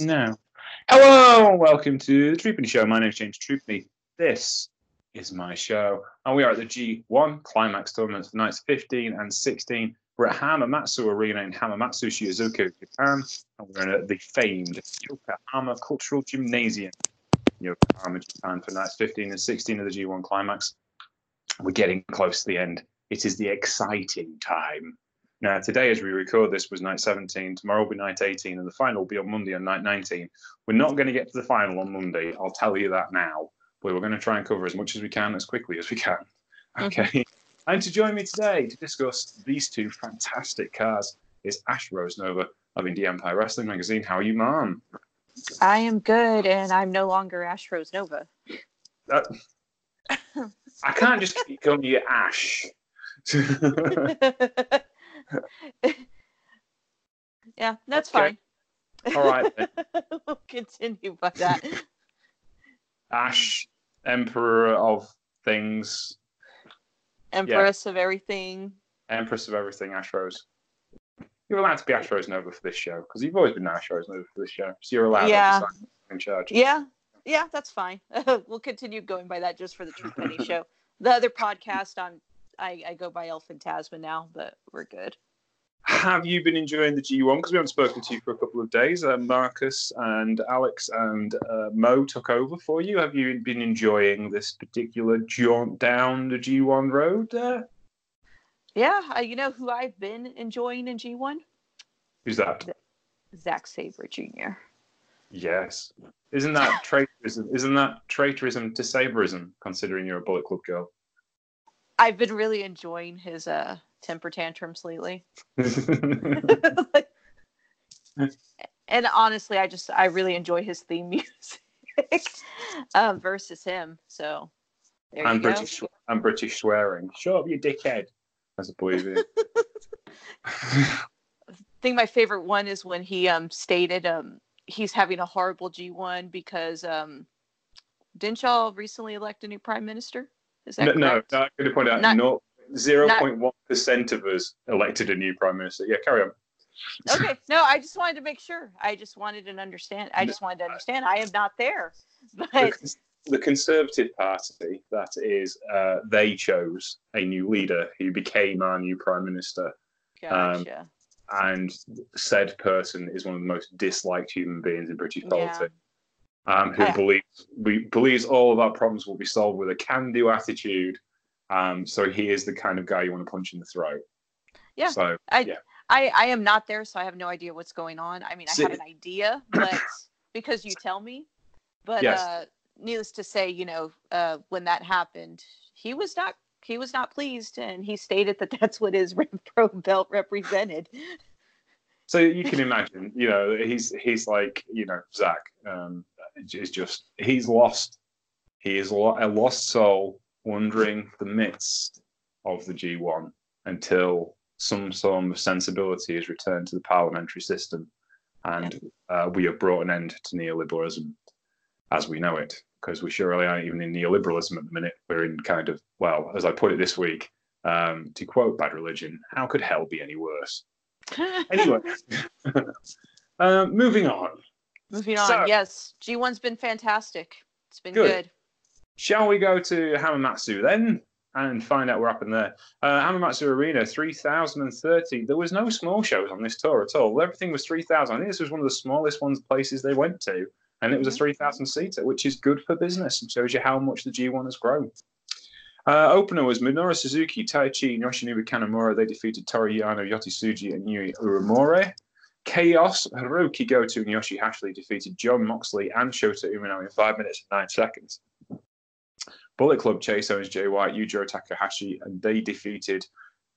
No. Hello, welcome to the Troopany Show. My name is James Troopany. This is my show, and we are at the G1 Climax Tournament for nights 15 and 16. We're at Hamamatsu Arena in Hamamatsu, Shizuoka, Japan, and we're at the famed Yokohama Cultural Gymnasium, Yokohama, Japan, for nights 15 and 16 of the G1 Climax. We're getting close to the end. It is the exciting time. Now, today, as we record this, was night 17. Tomorrow will be night 18, and the final will be on Monday on night 19. We're not going to get to the final on Monday. I'll tell you that now. But we're going to try and cover as much as we can, as quickly as we can. Okay. Mm-hmm. and to join me today to discuss these two fantastic cars is Ash Rose Nova of Indie Empire Wrestling Magazine. How are you, Mom? I am good, and I'm no longer Ash Rose Nova. Uh, I can't just keep calling you Ash. yeah, that's okay. fine. All right. we'll continue by that. Ash, Emperor of Things. Empress yeah. of everything. Empress of everything, Ash Rose. You're allowed to be Ash Rose Nova for this show because you've always been Ash Rose Nova for this show. So you're allowed yeah. in charge. Yeah, yeah, that's fine. we'll continue going by that just for the Truth Penny show. The other podcast, I'm I, I go by Elf and Tasman now, but we're good. Have you been enjoying the G1? Because we haven't spoken to you for a couple of days. Uh, Marcus and Alex and uh, Mo took over for you. Have you been enjoying this particular jaunt down the G1 road there? Yeah, uh, you know who I've been enjoying in G1? Who's that? Zack Sabre Jr. Yes. Isn't that traitorism? Isn't that traitorism to Sabrism, considering you're a Bullet Club girl? I've been really enjoying his uh, temper tantrums lately. and honestly, I just I really enjoy his theme music um, versus him. So and British go. and British swearing. Shut up, you dickhead. As a boy. I think my favorite one is when he um stated um he's having a horrible G1 because um didn't y'all recently elect a new prime minister? Is that no, correct? no, I'm going to point out not, 0.1% of us elected a new prime minister. Yeah, carry on. okay, no, I just wanted to make sure. I just wanted to understand. I just wanted to understand. I am not there, but the, the Conservative Party, that is, uh, they chose a new leader who became our new prime minister. Um, gotcha. Um, and said person is one of the most disliked human beings in British politics um, who believes we believes all of our problems will be solved with a can-do attitude. Um, so he is the kind of guy you want to punch in the throat. Yeah. So I, yeah. I, I am not there, so I have no idea what's going on. I mean, I have an idea, but because you tell me. But yes. uh, needless to say, you know, uh, when that happened, he was not he was not pleased, and he stated that that's what his pro belt represented. So you can imagine, you know, he's he's like, you know, Zack. Um, is just he's lost. He is a lost soul wandering the midst of the G1 until some sort of sensibility is returned to the parliamentary system, and uh, we have brought an end to neoliberalism as we know it. Because we surely aren't even in neoliberalism at the minute. We're in kind of well, as I put it this week, um, to quote Bad Religion, how could hell be any worse? anyway, um, moving on. Moving on. So, yes, G1's been fantastic. It's been good. good. Shall we go to Hamamatsu then and find out what happened there? Uh, Hamamatsu Arena, 3,030. There was no small shows on this tour at all. Everything was 3,000. I think this was one of the smallest ones places they went to. And it was a mm-hmm. 3,000 seater, which is good for business and shows you how much the G1 has grown. Uh, opener was Minoru Suzuki, Taichi, and Yoshinobu Kanemaru. They defeated Toru Yano, Yota and Yui Uemura. Chaos, Hiroki Goto, and Yoshi-Hashi defeated John Moxley and Shota Umino in 5 minutes and 9 seconds. Bullet Club Chase Owens, Jay White, Yujiro Takahashi, and they defeated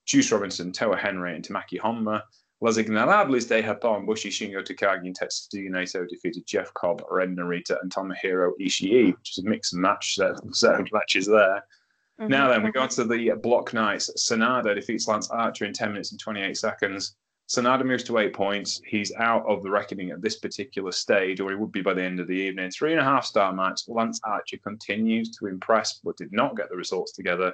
Juice Robinson, Toa Henare, and Tamaki Honma. Los Ingobernables de Japón, Bushi Shingo Takagi, and Tetsuya Naito defeated Jeff Cobb, Ren Narita, and Tomohiro Ishii, which is a mixed match set, set of matches there. Mm-hmm. Now then, we go on to the block nights. Sanada defeats Lance Archer in 10 minutes and 28 seconds. Sanada moves to eight points. He's out of the reckoning at this particular stage, or he would be by the end of the evening. Three and a half star match. Lance Archer continues to impress, but did not get the results together.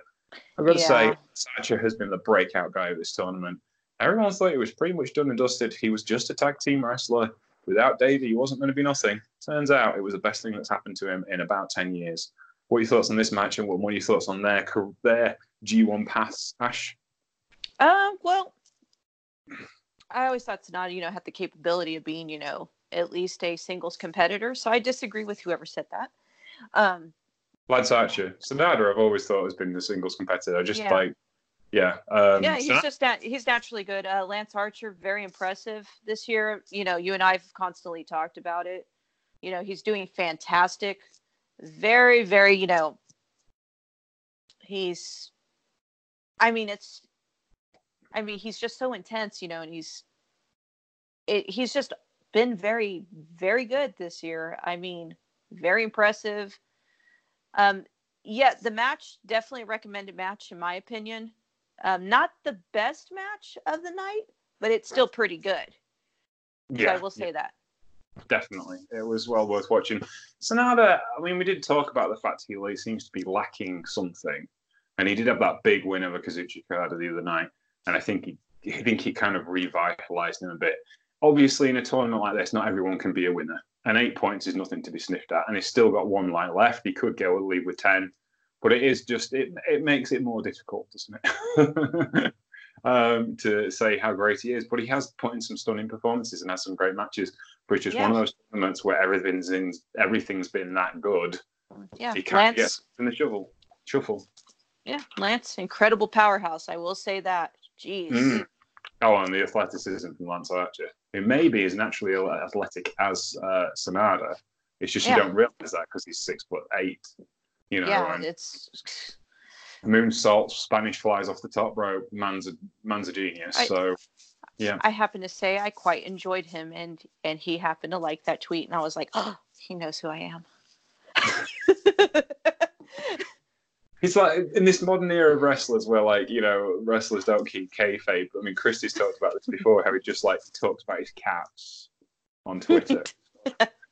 I've got to yeah. say, Archer has been the breakout guy of this tournament. Everyone thought he was pretty much done and dusted. He was just a tag team wrestler. Without Davey, he wasn't going to be nothing. Turns out it was the best thing that's happened to him in about 10 years. What are your thoughts on this match and what, are your thoughts on their, their G1 pass, Ash? Um, well, I always thought Sanada, you know, had the capability of being, you know, at least a singles competitor. So I disagree with whoever said that. Um, Lance Archer, Sanada, I've always thought has been the singles competitor. I just yeah. like, yeah, um, yeah, he's just that he's naturally good. Uh, Lance Archer, very impressive this year. You know, you and I have constantly talked about it. You know, he's doing fantastic. Very, very, you know, he's. I mean, it's. I mean, he's just so intense, you know, and he's. It, he's just been very, very good this year. I mean, very impressive. Um, yeah, the match definitely a recommended match in my opinion. Um, not the best match of the night, but it's still pretty good. Yeah, so I will say yeah. that. Definitely, it was well worth watching. Sanada, I mean, we did talk about the fact he seems to be lacking something, and he did have that big win over Kazuchika the other night, and I think he, I think he kind of revitalized him a bit obviously in a tournament like this, not everyone can be a winner. And eight points is nothing to be sniffed at. And he's still got one line left. He could go lead with ten, but it is just it it makes it more difficult, doesn't it? um, to say how great he is. But he has put in some stunning performances and has some great matches. But it's just yeah. one of those tournaments where everything's in everything's been that good. Yeah, he can't Lance, get in the shovel. Shuffle. Yeah, Lance, incredible powerhouse. I will say that. Jeez. Mm. Oh, and the athleticism from Lance Archer, who maybe is naturally athletic as uh, Sanada. It's just yeah. you don't realize that because he's six foot eight. You know, yeah, and it's moonsault, Spanish flies off the top rope. Man's a man's a genius. I, so, yeah. I happen to say I quite enjoyed him, and and he happened to like that tweet, and I was like, oh, he knows who I am. He's like in this modern era of wrestlers where like you know wrestlers don't keep kayfabe. I mean, Christie's talked about this before. How he just like talks about his cats on Twitter.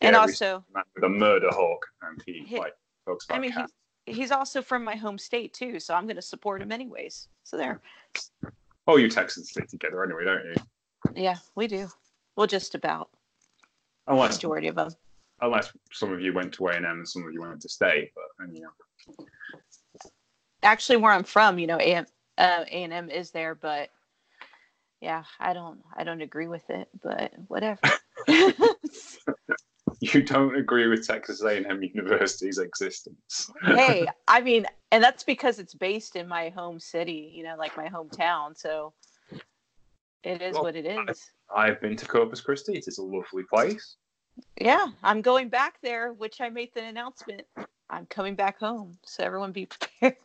and also with a murder hawk, and he, he like talks about. I mean, cats. He's, he's also from my home state too, so I'm going to support him anyways. So there. Oh, you Texans stick together anyway, don't you? Yeah, we do. Well, just about. Oh, Unless majority of them unless some of you went to A and M and some of you went to state. But and, you know, actually, where I'm from, you know, A uh, M is there, but yeah, I don't, I don't agree with it, but whatever. you don't agree with Texas A&M University's existence. hey, I mean, and that's because it's based in my home city, you know, like my hometown. So it is well, what it is. I've been to Corpus Christi. It's a lovely place. Yeah, I'm going back there, which I made the announcement. I'm coming back home, so everyone be prepared.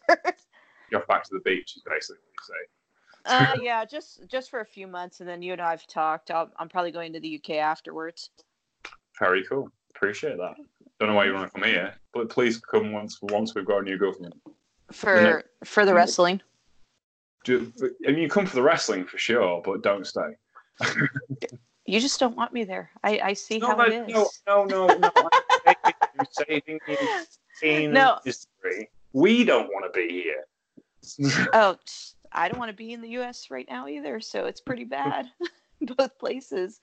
You're back to the beach, is basically what you say. uh, yeah, just just for a few months, and then you and I have talked. i am probably going to the UK afterwards. Very cool. Appreciate that. Don't know why you want to come here, but please come once once we've got a new government. For for the wrestling. Do, I mean, you come for the wrestling for sure, but don't stay. You just don't want me there. I, I see no, how no, it is. No, no, no, no. I'm saving you in no. history. We don't want to be here. oh, I don't want to be in the U.S. right now either. So it's pretty bad, both places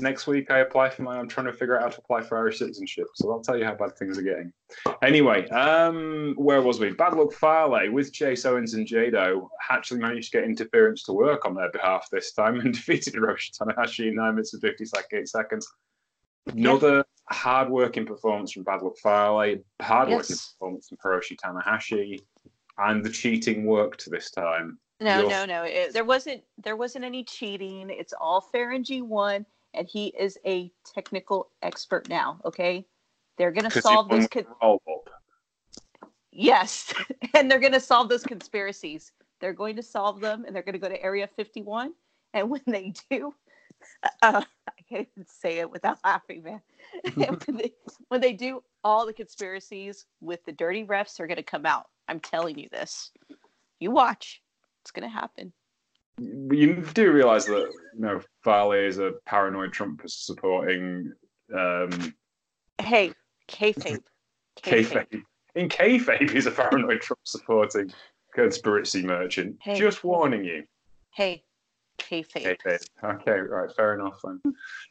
next week I apply for my. I'm trying to figure out how to apply for Irish citizenship, so I'll tell you how bad things are getting. Anyway, um, where was we? Bad Luck Fale with Chase Owens and Jado actually managed to get interference to work on their behalf this time and defeated Hiroshi Tanahashi in nine minutes and 58 seconds. Another yeah. hard-working performance from Bad Luck Fale. hard-working yes. performance from Hiroshi Tanahashi, and the cheating worked this time. No, You're... no, no. It, there wasn't. There wasn't any cheating. It's all fair in G one and he is a technical expert now. Okay, they're going to solve these. Con- yes, and they're going to solve those conspiracies. They're going to solve them, and they're going to go to Area 51. And when they do, uh, I can't even say it without laughing, man. when, they, when they do, all the conspiracies with the dirty refs are going to come out. I'm telling you this. You watch. It's going to happen you do realize that you know Fale is a paranoid Trump supporting. Um, hey, kayfabe. Kayfabe. In kayfabe, he's a paranoid Trump supporting conspiracy merchant. Hey, Just warning you. Hey, Kayfabe. Kayfabe. Okay, right, fair enough then.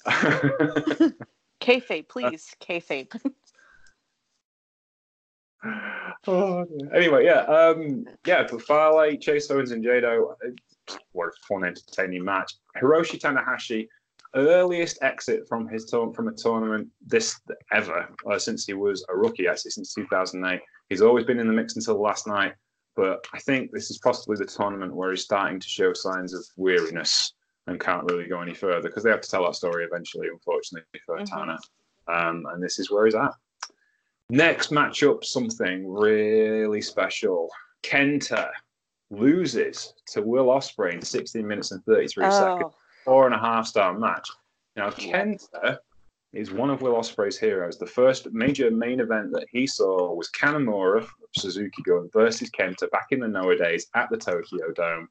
Kayfabe, please. Kayfabe. oh, anyway, yeah, um, yeah, but Fale, Chase Owens, and Jado, what a fun, entertaining match. Hiroshi Tanahashi, earliest exit from his tour- from a tournament this ever uh, since he was a rookie, actually since 2008. He's always been in the mix until last night, but I think this is possibly the tournament where he's starting to show signs of weariness and can't really go any further because they have to tell that story eventually, unfortunately, for mm-hmm. Tana. Um, and this is where he's at. Next matchup, something really special. Kenta loses to Will Ospreay in 16 minutes and 33 oh. seconds. Four and a half star match. Now, Kenta is one of Will Ospreay's heroes. The first major main event that he saw was Kanemaru Suzuki Gun versus Kenta back in the Noah days at the Tokyo Dome.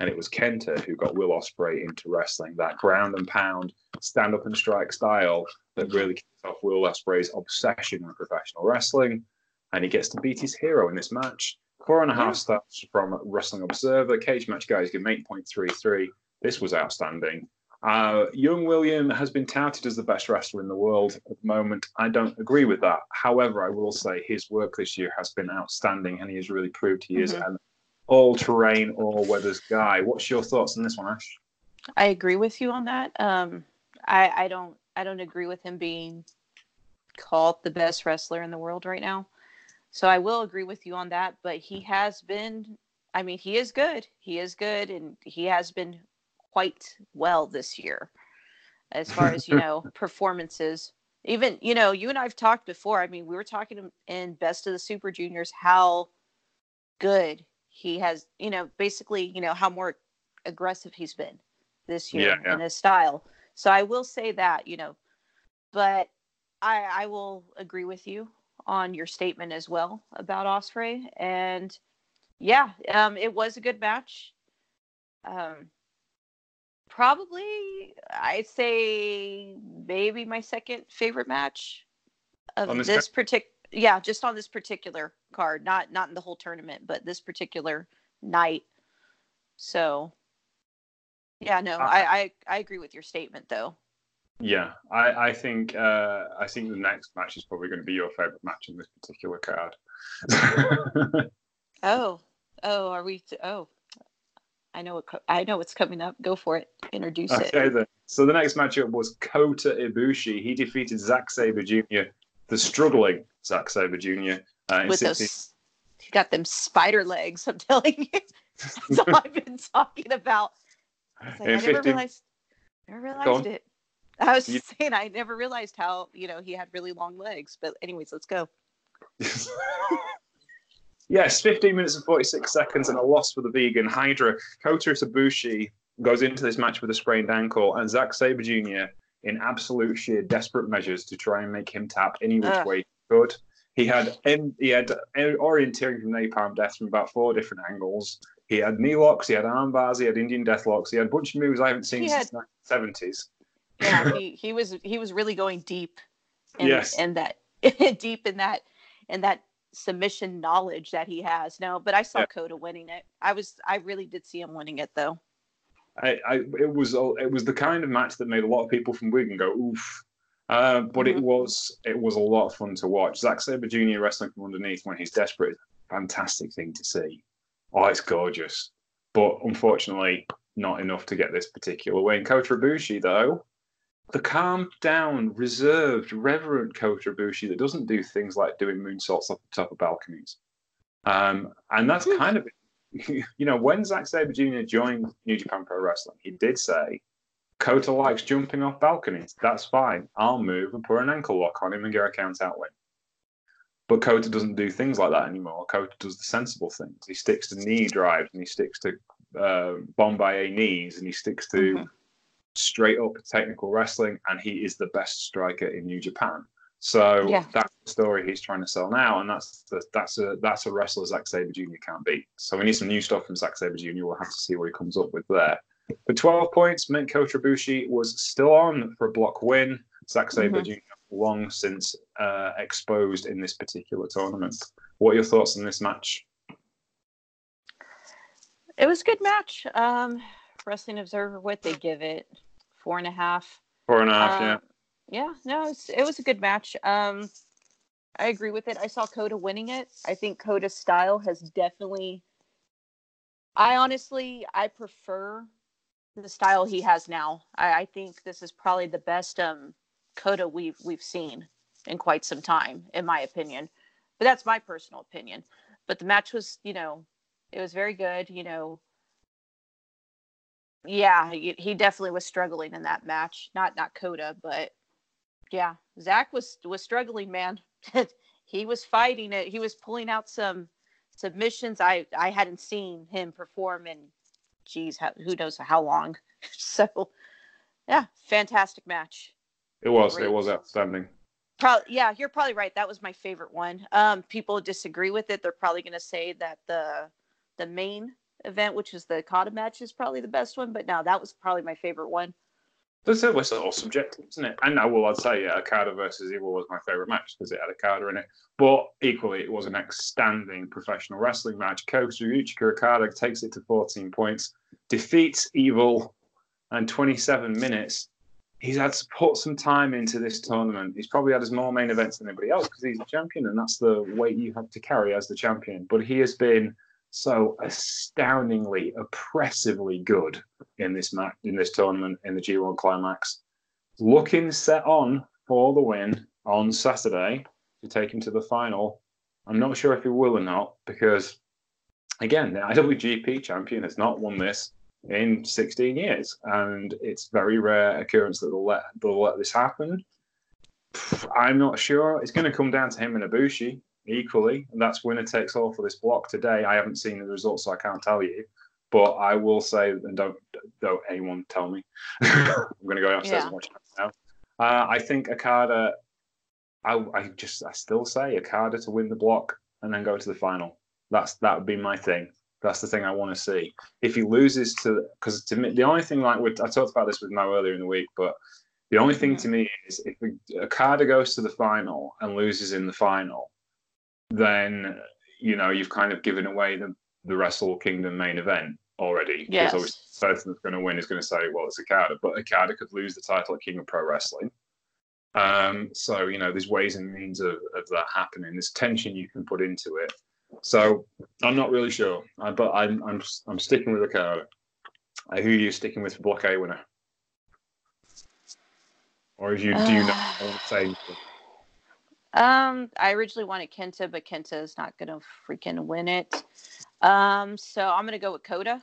And it was Kenta who got Will Ospreay into wrestling, that ground and pound, stand up and strike style that really kicked off Will Ospreay's obsession with professional wrestling. And he gets to beat his hero in this match. Four and a half stars from Wrestling Observer. Cage match guys give him 8.33. This was outstanding. Uh, young William has been touted as the best wrestler in the world at the moment. I don't agree with that. However, I will say his work this year has been outstanding, and he has really proved he mm-hmm. is an all-terrain, all-weathers guy. What's your thoughts on this one, Ash? I agree with you on that. Um, I, I don't. I don't agree with him being called the best wrestler in the world right now. So I will agree with you on that. But he has been. I mean, he is good. He is good, and he has been quite well this year as far as you know performances even you know you and i've talked before i mean we were talking in best of the super juniors how good he has you know basically you know how more aggressive he's been this year yeah, yeah. in his style so i will say that you know but i i will agree with you on your statement as well about Ospreay. and yeah um it was a good match um probably I'd say maybe my second favorite match of this, this particular yeah, just on this particular card, not not in the whole tournament, but this particular night. So yeah, no, uh, I, I I agree with your statement though. Yeah, I I think uh, I think the next match is probably going to be your favorite match in this particular card. oh, oh, are we? T- oh, I know what I know what's coming up. Go for it. Introduce okay, it. Okay then. So the next matchup was Kota Ibushi. He defeated Zack Sabre Jr., the struggling Zack Sabre Jr. Uh, With 16... those, he got them spider legs. I'm telling you, that's all I've been talking about. I, like, I never realized. Never realized it. I was just saying I never realized how you know he had really long legs. But anyways, let's go. Yes, 15 minutes and 46 seconds and a loss for the vegan Hydra. Kota Ibushi goes into this match with a sprained ankle, and Zack Sabre Jr. in absolute sheer desperate measures to try and make him tap any which way he could. He had he had eh, orienteering from Napalm Death from about four different angles. He had knee locks, he had arm bars, he had Indian death locks, he had a bunch of moves I haven't seen since the seventies. Yeah, he, he was he was really going deep. In, yes. in that deep in that in that submission knowledge that he has. No, but I saw yeah. Kota winning it. I was I really did see him winning it though. I, I it was it was the kind of match that made a lot of people from Wigan go oof. Uh, but mm-hmm. it was it was a lot of fun to watch. Zack Sabre Jr. wrestling from underneath when he's desperate, fantastic thing to see. Oh, it's gorgeous. But unfortunately, not enough to get this particular win. Kota Ibushi, though, the calm down, reserved, reverent Kota Ibushi that doesn't do things like doing moonsaults off the top of balconies. Um, and that's kind of, you know, when Zack Sabre Jr. joined New Japan Pro Wrestling, he did say, Kota likes jumping off balconies. That's fine. I'll move and put an ankle lock on him and get a count out win. But Kota doesn't do things like that anymore. Kota does the sensible things. He sticks to knee drives and he sticks to uh, Bombay knees and he sticks to mm-hmm straight up technical wrestling, and he is the best striker in New Japan. So yeah. that's the story he's trying to sell now, and that's the, that's a that's a wrestler Zack Sabre Jr. can't beat. So we need some new stuff from Zack Sabre Jr. We'll have to see what he comes up with there. For 12 points, Minko Tribushi was still on for a block win. Zack Sabre mm-hmm. Jr. long since uh, exposed in this particular tournament. What are your thoughts on this match? It was a good match. Um, Wrestling Observer, what they give it four and a half. Four and a half, uh, yeah. Yeah, no, it was a good match. Um, I agree with it. I saw Kota winning it. I think Kota's style has definitely. I honestly, I prefer the style he has now. I, I think this is probably the best um, Kota we've we've seen in quite some time, in my opinion. But that's my personal opinion. But the match was, you know, it was very good. You know, yeah, he, he definitely was struggling in that match. Not not Kota, but yeah, Zack was was struggling, man. he was fighting it. He was pulling out some submissions I I hadn't seen him perform in, geez, how, who knows how long. so, yeah, fantastic match. It was. Great. It was outstanding. Probably, yeah, you're probably right. That was my favorite one. Um, people disagree with it. They're probably going to say that the the main event, which is the Okada match, is probably the best one. But no, that was probably my favorite one. That's it. It's all subjective, isn't it? And I will, I'd say, uh, yeah, Okada versus Evil was my favorite match because it had Okada in it. But equally, it was an outstanding professional wrestling match. Kazuchika Okada takes it to 14 points, defeats Evil, and 27 minutes. He's had to put some time into this tournament. He's probably had as more main events than anybody else because he's a champion, and that's the weight you have to carry as the champion. But he has been so astoundingly, oppressively good in this match, in this tournament, in the G1 Climax. Looking set on for the win on Saturday to take him to the final. I'm not sure if he will or not because, again, the IWGP champion has not won this in 16 years, and it's very rare occurrence that they'll let they'll let this happen. I'm not sure. It's going to come down to him and Ibushi equally. And that's winner takes all for this block today. I haven't seen the results, so I can't tell you. But I will say, and don't don't anyone tell me. I'm going to go downstairs yeah. and watch it now. Uh, I think Okada. I, I just I still say Okada to win the block and then go to the final. That's that would be my thing. That's the thing I want to see. If he loses to, because to me, the only thing like with, I talked about this with Mo earlier in the week, but the only thing to me is if Okada goes to the final and loses in the final, then you know you've kind of given away the the Wrestle Kingdom main event already. Yes. Because the person that's going to win is going to say, well, it's Okada, but Okada could lose the title at King of Pro Wrestling. Um, so you know, there's ways and means of, of that happening. There's tension you can put into it. So I'm not really sure, I, but I'm I'm I'm sticking with Okada. Uh, who are you sticking with for Block A winner? Or is you do you know the same? Um, I originally wanted Kenta, but Kenta is not gonna freaking win it. Um, so I'm gonna go with Kota.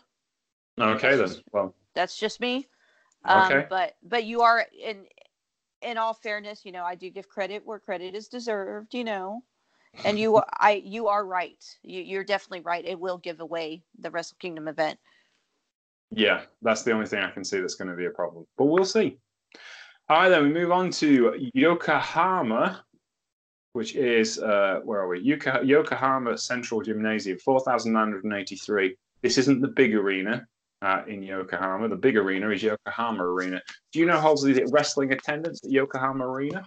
Okay that's then. Just, well, that's just me. Um, okay. But but you are in in all fairness, you know, I do give credit where credit is deserved. You know, and you I you are right. You, you're definitely right. It will give away the Wrestle Kingdom event. Yeah, that's the only thing I can see that's going to be a problem. But we'll see. All right, then we move on to Yokohama which is uh, where are we? Yokohama Central Gymnasium, four thousand nine hundred eighty-three. This isn't the big arena uh, in Yokohama. The big arena is Yokohama Arena. Do you know Halsey the wrestling attendance at Yokohama Arena?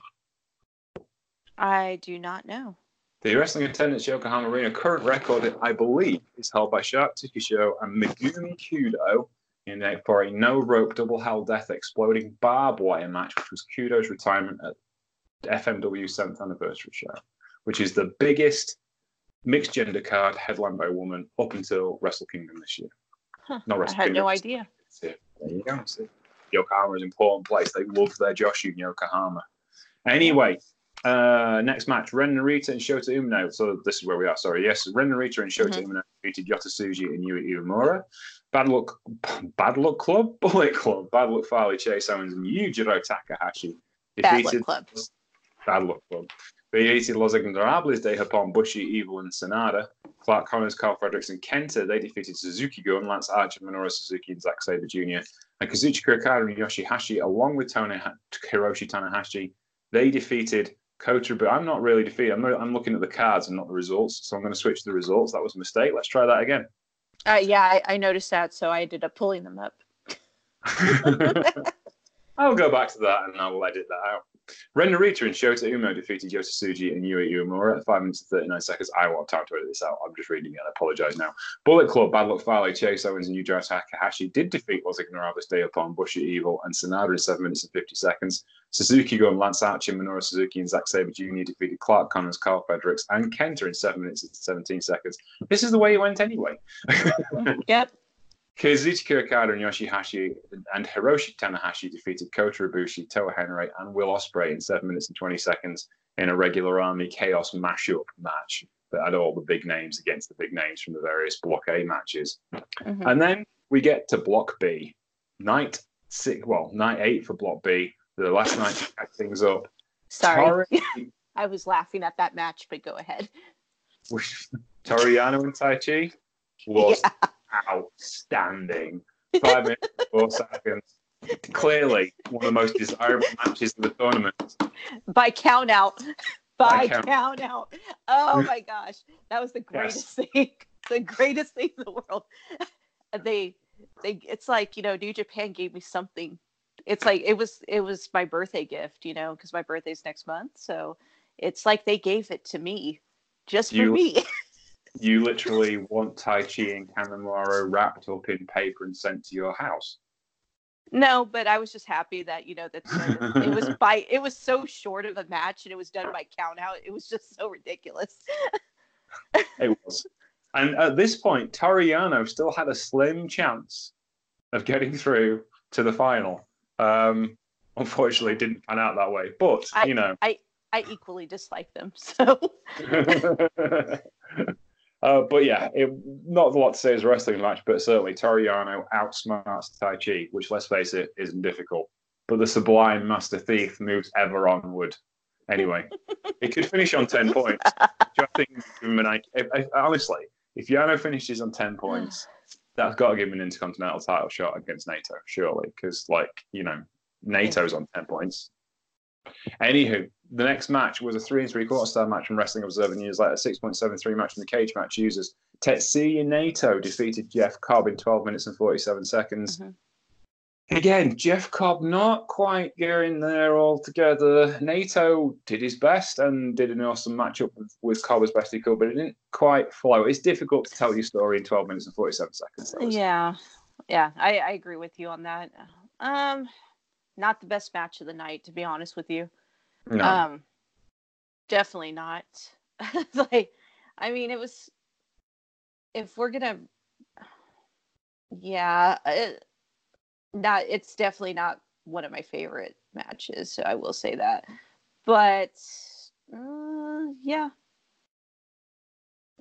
I do not know. The wrestling attendance at Yokohama Arena current record, I believe, is held by Shark Show and Megumi Kudo in a, for a no rope double hell death exploding barbed wire match, which was Kudo's retirement at FMW 7th anniversary show, which is the biggest mixed gender card headlined by a woman up until Wrestle Kingdom this year. Huh, Not Wrestle I had Kingdom, no idea. There you go. See, Yokohama is an important place. They love their Joshi in Yokohama. Anyway, uh, next match, Ren Narita and Shota Umino. So this is where we are. Sorry, yes, Ren Narita and Shota mm-hmm. Umino defeated Yota Tsuji and Yui Uemura. Bad luck, bad luck club, Bullet Club, bad luck Fale Chase Owens and Yujiro Takahashi defeated. Bad luck club bad luck club. Created Los Ingobernables de Japón, Bushi, Evil, and Sanada. Clark Connors, Carl Fredericks, and Kenta. They defeated Suzuki Gun, Lance Archer, Minoru Suzuki, and Zack Sabre Jr. And Kazuchika Okada and Yoshihashi, along with Tony, Hiroshi Tanahashi, they defeated Kota. But I'm not really defeated. I'm, I'm looking at the cards and not the results. So I'm going to switch to the results. That was a mistake. Let's try that again. Uh, yeah, I, I noticed that. So I ended up pulling them up. I'll go back to that and I will edit that out. Ren Narita and Shota Umo defeated Yota Tsuji and Yui Uemura at 5 minutes and 39 seconds. I won't time to edit this out. I'm just reading it. I apologize now. Bullet Club, Bad Luck Fale, Chase Owens, and Yujiro Takahashi did defeat Ingobernables de Japón Bushi Evil and Sanada in 7 minutes and 50 seconds. Suzuki Gun, Lance Archer, Minoru Suzuki, and Zack Sabre Jr. defeated Clark Connors, Carl Fredericks, and Kenta in 7 minutes and 17 seconds. This is the way it went anyway. yep. Kazuchika Okada and Yoshihashi and Hiroshi Tanahashi defeated Kota Ibushi, Toa Henare, and Will Ospreay in 7 minutes and 20 seconds in a regular Army Chaos mashup match that had all the big names against the big names from the various Block A matches. Mm-hmm. And then we get to Block B. Night six, well, night eight for Block B. The last night to pack things up. Sorry. I was laughing at that match, but go ahead. Toru Yano and Taichi was yeah outstanding. Five minutes, four seconds. Clearly, one of the most desirable matches of the tournament. By count out. By, By count. count. out. Oh my gosh. That was the greatest yes. thing. The greatest thing in the world. They they it's like, you know, New Japan gave me something. It's like it was it was my birthday gift, you know, because my birthday's next month. So it's like they gave it to me just for you, me. you literally want Taichi and Kanemaru wrapped up in paper and sent to your house. No, but I was just happy that you know that it was by it was so short of a match and it was done by count out. It was just so ridiculous. it was. And at this point, Toru Yano still had a slim chance of getting through to the final. Um, unfortunately, didn't pan out that way. But I, you know, I I equally dislike them. So. Uh, but yeah, it, not a lot to say as a wrestling match, but certainly Toru outsmarts outsmarts Taichi, which let's face it, isn't difficult. But the sublime Master Thief moves ever onward. Anyway, it could finish on 10 points. I think, honestly, if Yano finishes on 10 points, that's got to give him an intercontinental title shot against Naito, surely. Because, like, you know, Naito's on 10 points. Anywho, the next match was a three and three quarter star match from Wrestling Observer News Letter, 6.73 match from the cage match users. Tetsuya Naito defeated Jeff Cobb in 12 minutes and 47 seconds. Mm-hmm. Again, Jeff Cobb not quite getting there altogether. Naito did his best and did an awesome matchup with, with Cobb as best he could, but it didn't quite flow. It's difficult to tell your story in 12 minutes and 47 seconds. Yeah, yeah, I, I agree with you on that. Um, not the best match of the night, to be honest with you. No. Um, definitely not. like, I mean, it was. If we're gonna, yeah, it, not. It's definitely not one of my favorite matches. So I will say that. But uh, yeah,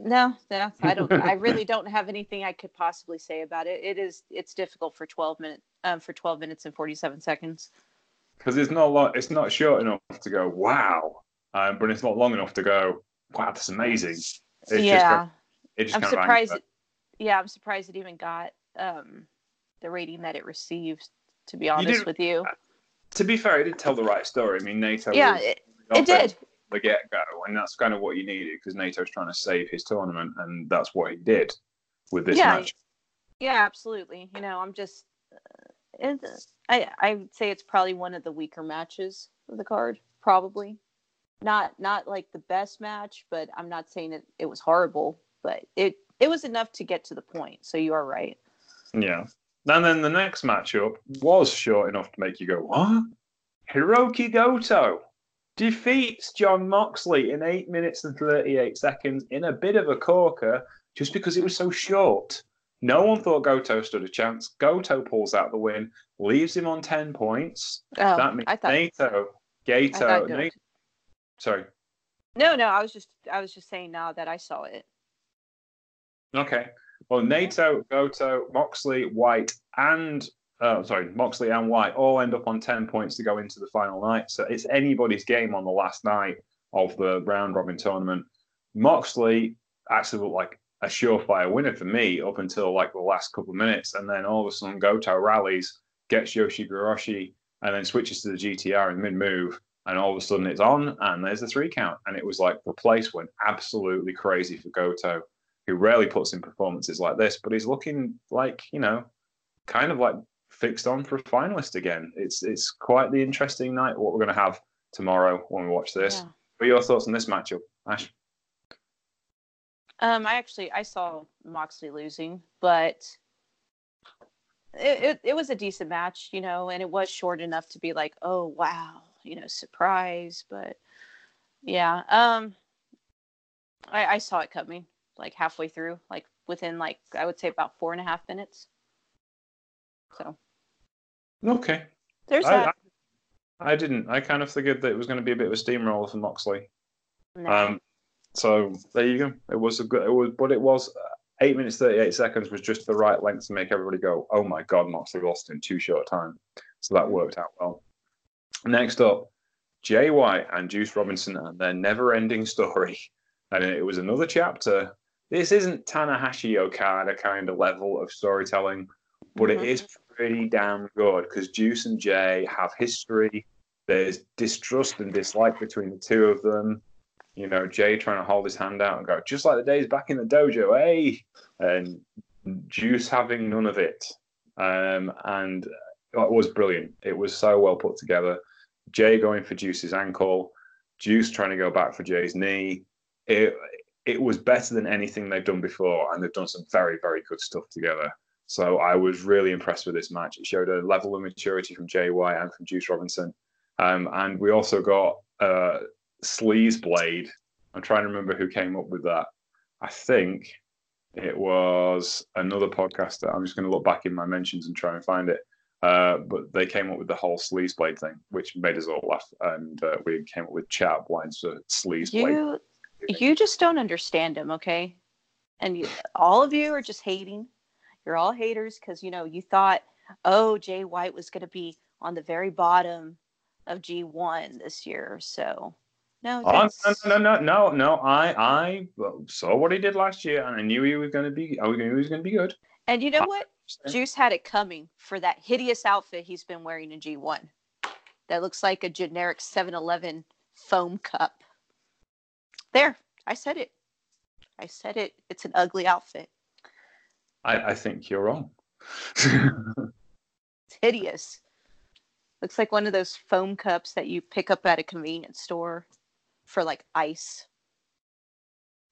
no, no, I don't. I really don't have anything I could possibly say about it. It is. It's difficult for twelve minutes. Um, for twelve minutes and forty-seven seconds because it's not long, it's not short enough to go wow, um, but it's not long enough to go wow, that's amazing. It's yeah, just, it just I'm surprised. It, yeah, I'm surprised it even got um, the rating that it received. To be honest with you, to be fair, it did tell the right story. I mean, Naito. Yeah, it, it did. The get go, and that's kind of what you needed because Naito's trying to save his tournament, and that's what he did with this yeah, match. Yeah, absolutely. You know, I'm just. Uh, I I would say it's probably one of the weaker matches of the card. Probably not not like the best match, but I'm not saying it it was horrible, but it it was enough to get to the point. So you are right. Yeah. And then the next matchup was short enough to make you go, what? Hiroki Goto defeats John Moxley in 8 minutes and 38 seconds in a bit of a corker just because it was so short. No one thought Goto stood a chance. Goto pulls out the win, leaves him on 10 points. Oh, that means I thought, Naito, Goto, Naito, sorry. No, no, I was just I was just saying now that I saw it. Okay. Well, Naito, Goto, Moxley, White, and uh, sorry, Moxley and White all end up on 10 points to go into the final night. So it's anybody's game on the last night of the round robin tournament. Moxley actually looked like a surefire winner for me up until like the last couple of minutes, and then all of a sudden Goto rallies, gets Yoshigoroshi, and then switches to the GTR in mid move, and all of a sudden it's on, and there's the three count, and it was like the place went absolutely crazy for Goto, who rarely puts in performances like this, but he's looking like you know, kind of like fixed on for a finalist again. It's it's quite the interesting night. What we're going to have tomorrow when we watch this. Yeah. What are your thoughts on this matchup, Ash? Um, I actually I saw Moxley losing, but it, it, it was a decent match, you know, and it was short enough to be like, oh wow, you know, surprise. But yeah, um, I, I saw it coming like halfway through, like within like I would say about four and a half minutes. So okay, there's I, that. I, I, didn't. I kind of figured that it was going to be a bit of a steamroller for Moxley. No. Um, so there you go. It was a good. It was, but it was eight minutes thirty eight seconds was just the right length to make everybody go, "Oh my God, Moxley lost in too short time." So that worked out well. Next up, Jay White and Juice Robinson and their never ending story, and it was another chapter. This isn't Tanahashi Okada kind of level of storytelling, but mm-hmm. it is pretty damn good because Juice and Jay have history. There's distrust and dislike between the two of them you know, Jay trying to hold his hand out and go, just like the days back in the dojo, hey, and Juice having none of it. Um, and it was brilliant. It was so well put together. Jay going for Juice's ankle, Juice trying to go back for Jay's knee. It it was better than anything they've done before, and they've done some very very good stuff together. So I was really impressed with this match. It showed a level of maturity from JY and from Juice Robinson, um, and we also got uh, Sleaze Blade. I'm trying to remember who came up with that. I think it was another podcaster. I'm just going to look back in my mentions and try and find it. Uh, but they came up with the whole sleaze blade thing, which made us all laugh, and uh, we came up with chat lines for sleaze blade. You, you just don't understand him, okay? And you, all of you are just hating. You're all haters because you know you thought, oh, Jay White was going to be on the very bottom of G1 this year, so no, oh, no, no, no, no, no. I, I saw what he did last year, and I knew he was going to be. I knew he was going to be good. And you know what? Juice had it coming for that hideous outfit he's been wearing in G1. That looks like a generic 7-Eleven foam cup. There, I said it. I said it. It's an ugly outfit. I, I think you're wrong. it's hideous. Looks like one of those foam cups that you pick up at a convenience store for like ice.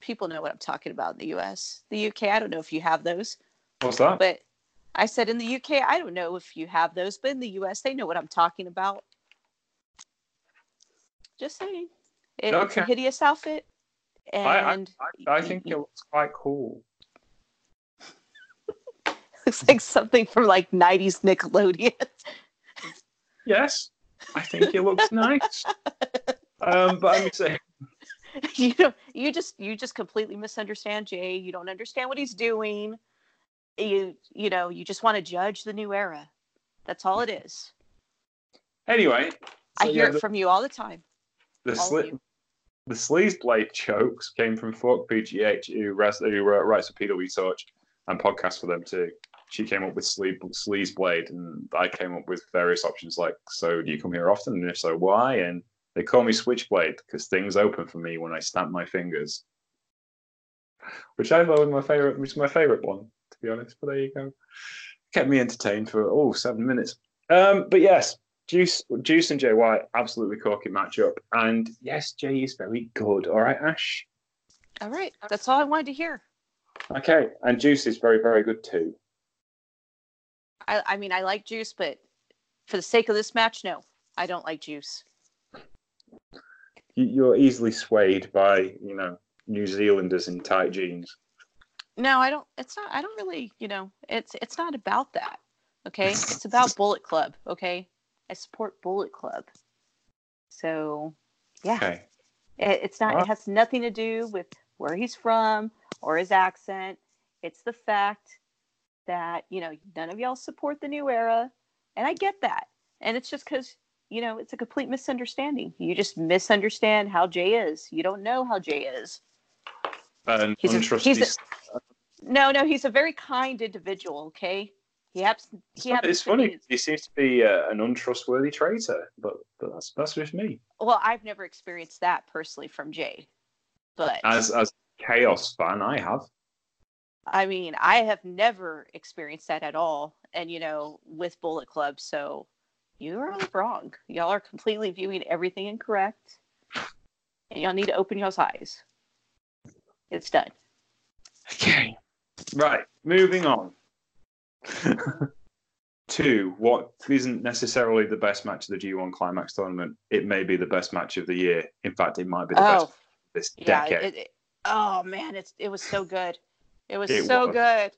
People know what I'm talking about in the US. The UK, I don't know if you have those. What's that? But I said in the UK, I don't know if you have those, but in the US, they know what I'm talking about. Just saying. It, okay. It's a hideous outfit. And I, I, I think it looks quite cool. Looks like something from like 90s Nickelodeon. yes, I think it looks nice. Um, but I'm saying you know, you just you just completely misunderstand Jay. You don't understand what he's doing. You you know, you just want to judge the new era. That's all it is. Anyway, so I hear yeah, it from you all the time. The slit, the sleaze blade chokes came from Fork PGH, who, res, who writes a PW Torch and podcast for them too. She came up with sleaze blade, and I came up with various options like, "So do you come here often? And if so, why?" and they call me Switchblade because things open for me when I snap my fingers. Which I thought was my favorite, which is my favorite one, to be honest. But there you go. Kept me entertained for oh seven minutes. Um, but yes, Juice, Juice and Jay White, absolutely corking matchup. And yes, Jay is very good. All right, Ash. All right, that's all I wanted to hear. Okay, and Juice is very, very good too. I, I mean, I like Juice, but for the sake of this match, no, I don't like Juice you're easily swayed by you know New Zealanders in tight jeans. No, I don't. It's not. I don't really. You know, it's it's not about that. Okay, it's about Bullet Club. Okay, I support Bullet Club. So, yeah, okay. it, it's not. It has nothing to do with where he's from or his accent. It's the fact that you know none of y'all support the new era, and I get that. And it's just because you know, it's a complete misunderstanding. You just misunderstand how Jay is. You don't know how Jay is. And he's a, he's a, no, no, he's a very kind individual. Okay, he happens. He happens it's funny. Be, he seems to be uh, an untrustworthy traitor, but, but that's that's just me. Well, I've never experienced that personally from Jay, but as as chaos fan, I have. I mean, I have never experienced that at all. And, you know, with Bullet Club. So you are wrong. Y'all are completely viewing everything incorrect. And y'all need to open y'all's eyes. It's done. Okay. Right. Moving on to what isn't necessarily the best match of the G1 Climax tournament. It may be the best match of the year. In fact, it might be the oh, best this yeah, decade. It, it, oh man, it's it was so good. It was it so was. good.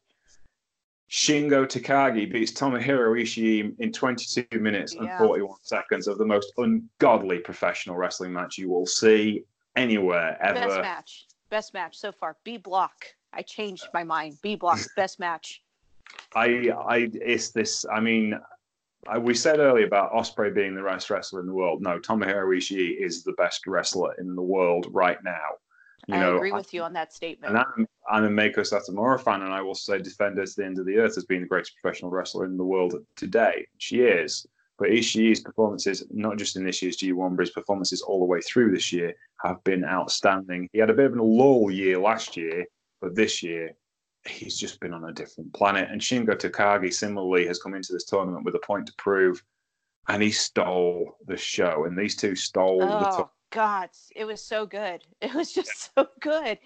Shingo Takagi beats Tomohiro Ishii in 22 minutes yeah. and 41 seconds of the most ungodly professional wrestling match you will see anywhere ever. Best match. Best match so far. B block. I changed my mind. B block. Best match. I, I, it's this. I mean, I, we said earlier about Ospreay being the best wrestler in the world. No, Tomohiro Ishii is the best wrestler in the world right now. You I know, agree with I, you on that statement. And I'm, I'm a Meiko Satomura fan, and I will say Defender to the End of the Earth has been the greatest professional wrestler in the world today. She is. But Ishii's performances, not just in this year's G1, but his performances all the way through this year have been outstanding. He had a bit of a lull year last year, but this year he's just been on a different planet. And Shingo Takagi similarly has come into this tournament with a point to prove, and he stole the show. And these two stole oh, the. Oh God, it was so good. It was just so good.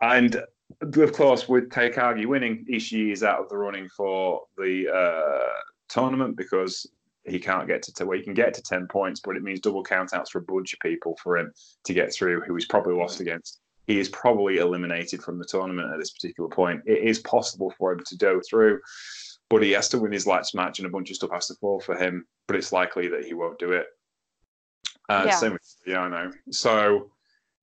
And of course, with Takagi winning, Ishii is out of the running for the uh, tournament because he can't get to well, he can get to ten points, but it means double countouts for a bunch of people for him to get through, who he's probably lost against he is probably eliminated from the tournament at this particular point. It is possible for him to go through, but he has to win his last match and a bunch of stuff has to fall for him. But it's likely that he won't do it. Uh, yeah. Same with, I know. So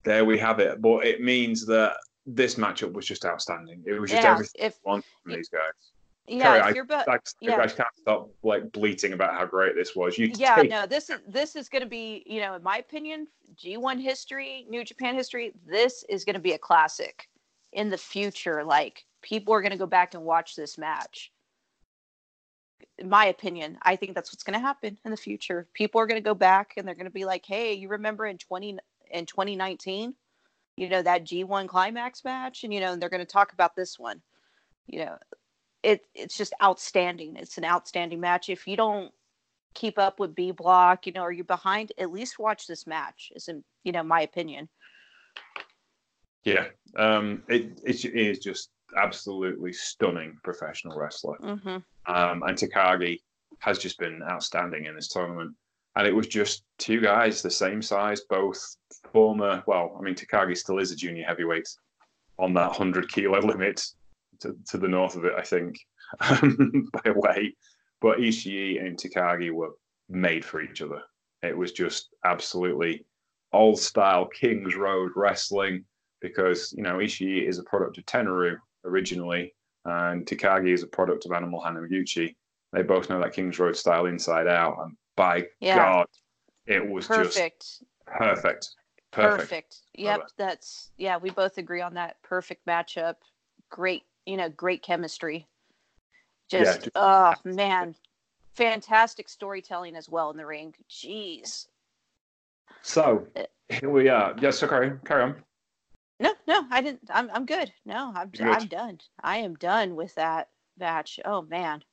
there we have it. But it means that this matchup was just outstanding. It was just yeah, everything if, from these guys. Yeah, Carrie, you're I, I, yeah. I can't stop like bleating about how great this was. You yeah, take... no, this is this is going to be, you know, in my opinion, G1 history, New Japan history. This is going to be a classic in the future. Like people are going to go back and watch this match. In my opinion, I think that's what's going to happen in the future. People are going to go back and they're going to be like, "Hey, you remember in twenty in 2019, you know that G1 climax match?" And you know, and they're going to talk about this one. You know, it it's just outstanding. It's an outstanding match. If you don't keep up with B Block, you know, or you're behind, at least watch this match. Is in you know my opinion. Yeah, um, it, it is just absolutely stunning professional wrestler. Mm-hmm. Um, and Takagi has just been outstanding in this tournament. And it was just two guys the same size, both former. Well, I mean, Takagi still is a junior heavyweight on that 100 kilo limit to, to the north of it, I think, by way. But Ishii and Takagi were made for each other. It was just absolutely old style Kings Road wrestling because, you know, Ishii is a product of Tenryu originally, and Takagi is a product of Animal Hamaguchi. They both know that Kings Road style inside out. And by yeah. God, it was perfect. just perfect. Perfect. Perfect. Yep, that's yeah, we both agree on that perfect matchup. Great you know, great chemistry. Just, yeah. oh man, fantastic storytelling as well in the ring. Jeez. So uh, here we are. Yes, so carry, carry on. No, no, I didn't. I'm, I'm good. No, I'm, good. I'm done. I am done with that match. Oh man.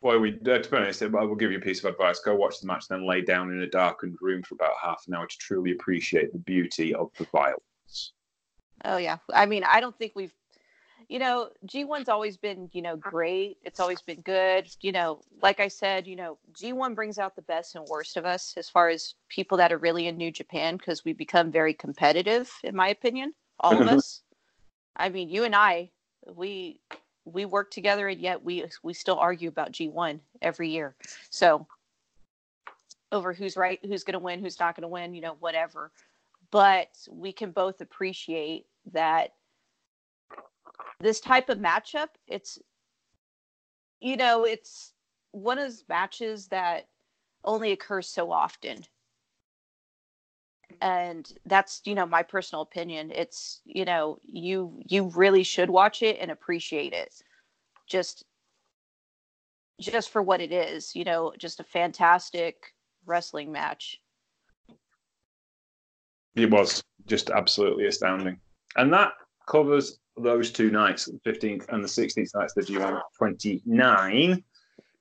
Well, we uh, to be honest, I will give you a piece of advice. Go watch the match, then lay down in a darkened room for about half an hour to truly appreciate the beauty of the violence. Oh yeah, I mean, I don't think we've you know, G1's always been, you know, great. It's always been good. You know, like I said, you know, G1 brings out the best and worst of us as far as people that are really in New Japan because we become very competitive, in my opinion, all of us. I mean, you and I, we we work together and yet we we still argue about G1 every year. So over who's right, who's going to win, who's not going to win, you know, whatever. But we can both appreciate that this type of matchup, it's you know, it's one of those matches that only occurs so often. And that's, you know, my personal opinion. It's, you know, you you really should watch it and appreciate it. Just just for what it is, you know, just a fantastic wrestling match. It was just absolutely astounding. And that covers those two nights, the 15th and the 16th nights, the G1 29.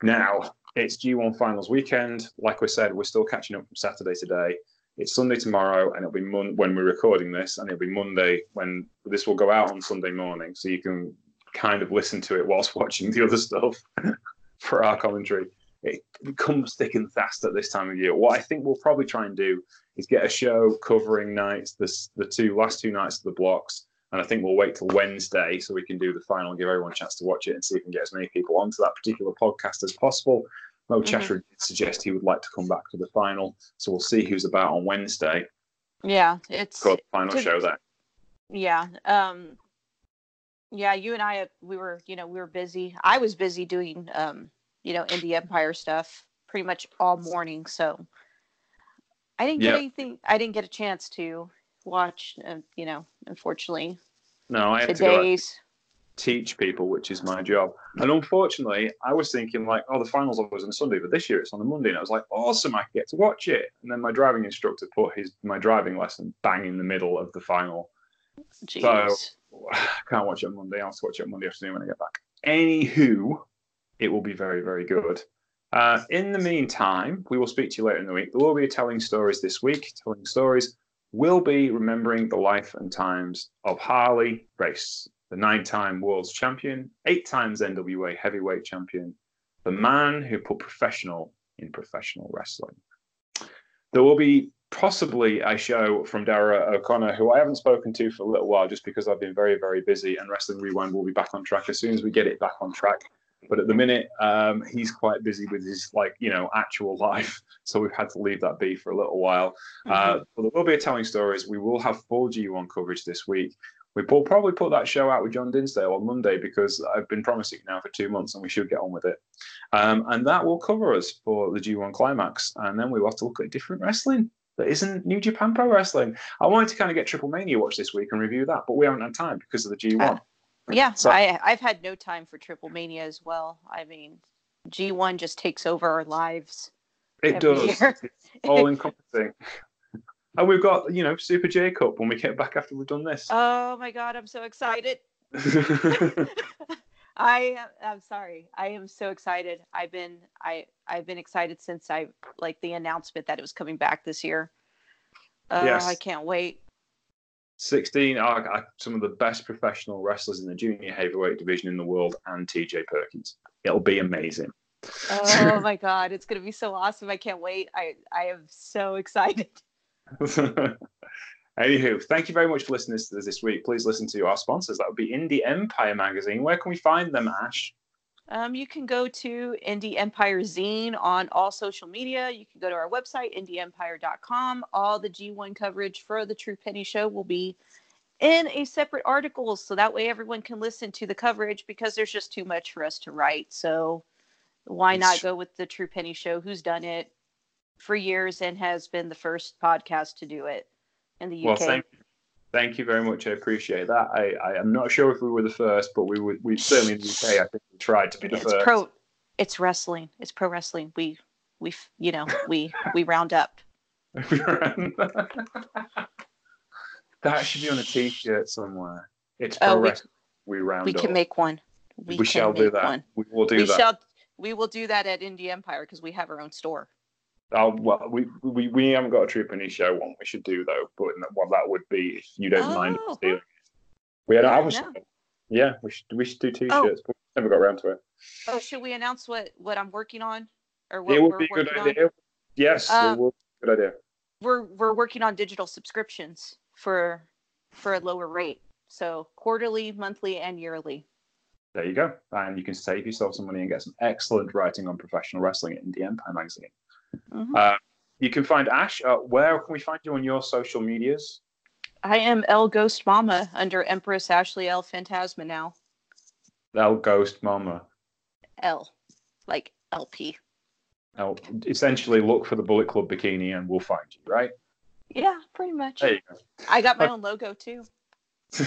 Now, it's G1 finals weekend. Like we said, we're still catching up from Saturday today. It's Sunday tomorrow, and it'll be mon- when we're recording this, and it'll be Monday when this will go out on Sunday morning. So you can kind of listen to it whilst watching the other stuff for our commentary. It becomes thick and fast at this time of year. What I think we'll probably try and do is get a show covering nights, this, the two last two nights of the blocks, and I think we'll wait till Wednesday so we can do the final and give everyone a chance to watch it and see if we can get as many people onto that particular podcast as possible. Mo mm-hmm. Cheshire did suggest he would like to come back to the final, so we'll see who's about on Wednesday. Yeah, it's the final to, show there. Yeah, um, yeah. You and I, we were, you know, we were busy. I was busy doing, um, you know, Indie Empire stuff pretty much all morning, so I didn't get anything. I didn't get a chance to watch. Uh, you know, unfortunately. No, I had to teach people, which is my job. And unfortunately, I was thinking like, oh, the finals always on Sunday, but this year it's on a Monday, and I was like, awesome, I get to watch it. And then my driving instructor put his my driving lesson bang in the middle of the final. Jeez. So I can't watch it on Monday. I'll have to watch it on Monday afternoon when I get back. Anywho, it will be very, very good. Uh, in the meantime, we will speak to you later in the week. There will be a telling stories this week. Telling stories will be remembering the life and times of Harley Race, the nine time world's champion, eight times NWA heavyweight champion, the man who put professional in professional wrestling. There will be possibly a show from Dara O'Connor, who I haven't spoken to for a little while just because I've been very, very busy, and Wrestling Rewind will be back on track as soon as we get it back on track. But at the minute, um, he's quite busy with his like you know actual life, so we've had to leave that be for a little while. Uh, mm-hmm. Uh, but there will be a telling stories. We will have full G1 coverage this week. We will probably put that show out with John Dinsdale on Monday because I've been promising now for two months, and we should get on with it. Um, and that will cover us for the G1 climax, and then we will have to look at different wrestling that isn't New Japan Pro Wrestling. I wanted to kind of get Triple Mania watch this week and review that, but we haven't had time because of the G1. Uh, yeah, so, I I've had no time for Triple Mania as well. I mean, G1 just takes over our lives. It does. All encompassing. and we've got, you know, Super J Cup when we get back after we've done this. Oh my god, I'm so excited. I I'm sorry. I am so excited. I've been I I've been excited since I like the announcement that it was coming back this year. Uh, yes. I can't wait. 16 are, some of the best professional wrestlers in the junior heavyweight division in the world and TJ Perkins. It'll be amazing. Oh my god, it's going to be so awesome. I can't wait. I I am so excited. Anywho, thank you very much for listening to this this week. Please listen to our sponsors. That would be Indie Empire magazine. Where can we find them, Ash? Um, you can go to Indie Empire Zine on all social media. You can go to our website, indieempire.com. All the G1 coverage for the True Penny Show will be in a separate article. So that way everyone can listen to the coverage because there's just too much for us to write. So why not go with the True Penny Show, who's done it for years and has been the first podcast to do it in the UK? Well, Thank you very much. I appreciate that. I, I am not sure if we were the first, but we were we certainly in the UK. I think we tried to be the it's first. Pro, it's wrestling. It's pro wrestling. We we you know we we round up. that should be on a T-shirt somewhere. It's pro oh, we, wrestling. We round. We up. can make one. We, we shall do that. One. We will do that. we that. Shall, we will do that at Indie Empire because we have our own store. Oh well, we, we we haven't got a True Penny show one. We should do though, but what that would be if you don't oh. mind stealing it. We had yeah, no. yeah, we should we should do t-shirts, oh. never got around to it. Oh, should we announce what what I'm working on, or what it would be a good idea. On? Yes, um, will, good idea. We're we're working on digital subscriptions for for a lower rate, so quarterly, monthly, and yearly. There you go, and you can save yourself some money and get some excellent writing on professional wrestling in the Empire magazine. Mm-hmm. Uh, you can find Ash. Uh, where can we find you on your social medias? I am L Ghost Mama under Empress Ashley L Phantasma now. L Ghost Mama. L, like LP. L. Essentially, look for the Bullet Club bikini and we'll find you, right? Yeah, pretty much. There you go. I got my own logo too.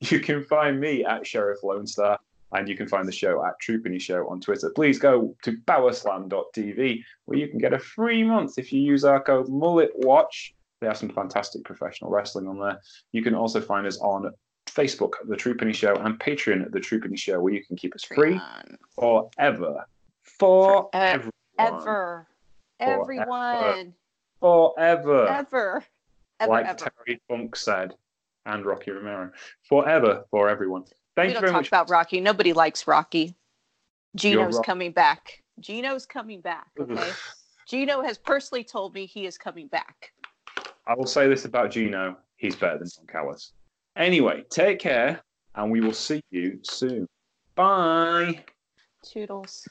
you can find me at Sheriff Lone Star and you can find the show at True Penny Show on Twitter. Please go to powerslam.tv where you can get a free month if you use our code MulletWatch. They have some fantastic professional wrestling on there. You can also find us on Facebook The True Penny Show, and Patreon The True Penny Show, where you can keep us free forever. For Ever. Ever. Everyone. Forever. Ever. Ever. like ever. Terry Funk said, and Rocky Romero. Forever for everyone. Thank we don't talk much. about Rocky. Nobody likes Rocky. Gino's Rock- coming back. Gino's coming back. Okay. Gino has personally told me he is coming back. I will say this about Gino: he's better than Don Callis. Anyway, take care, and we will see you soon. Bye. Toodles.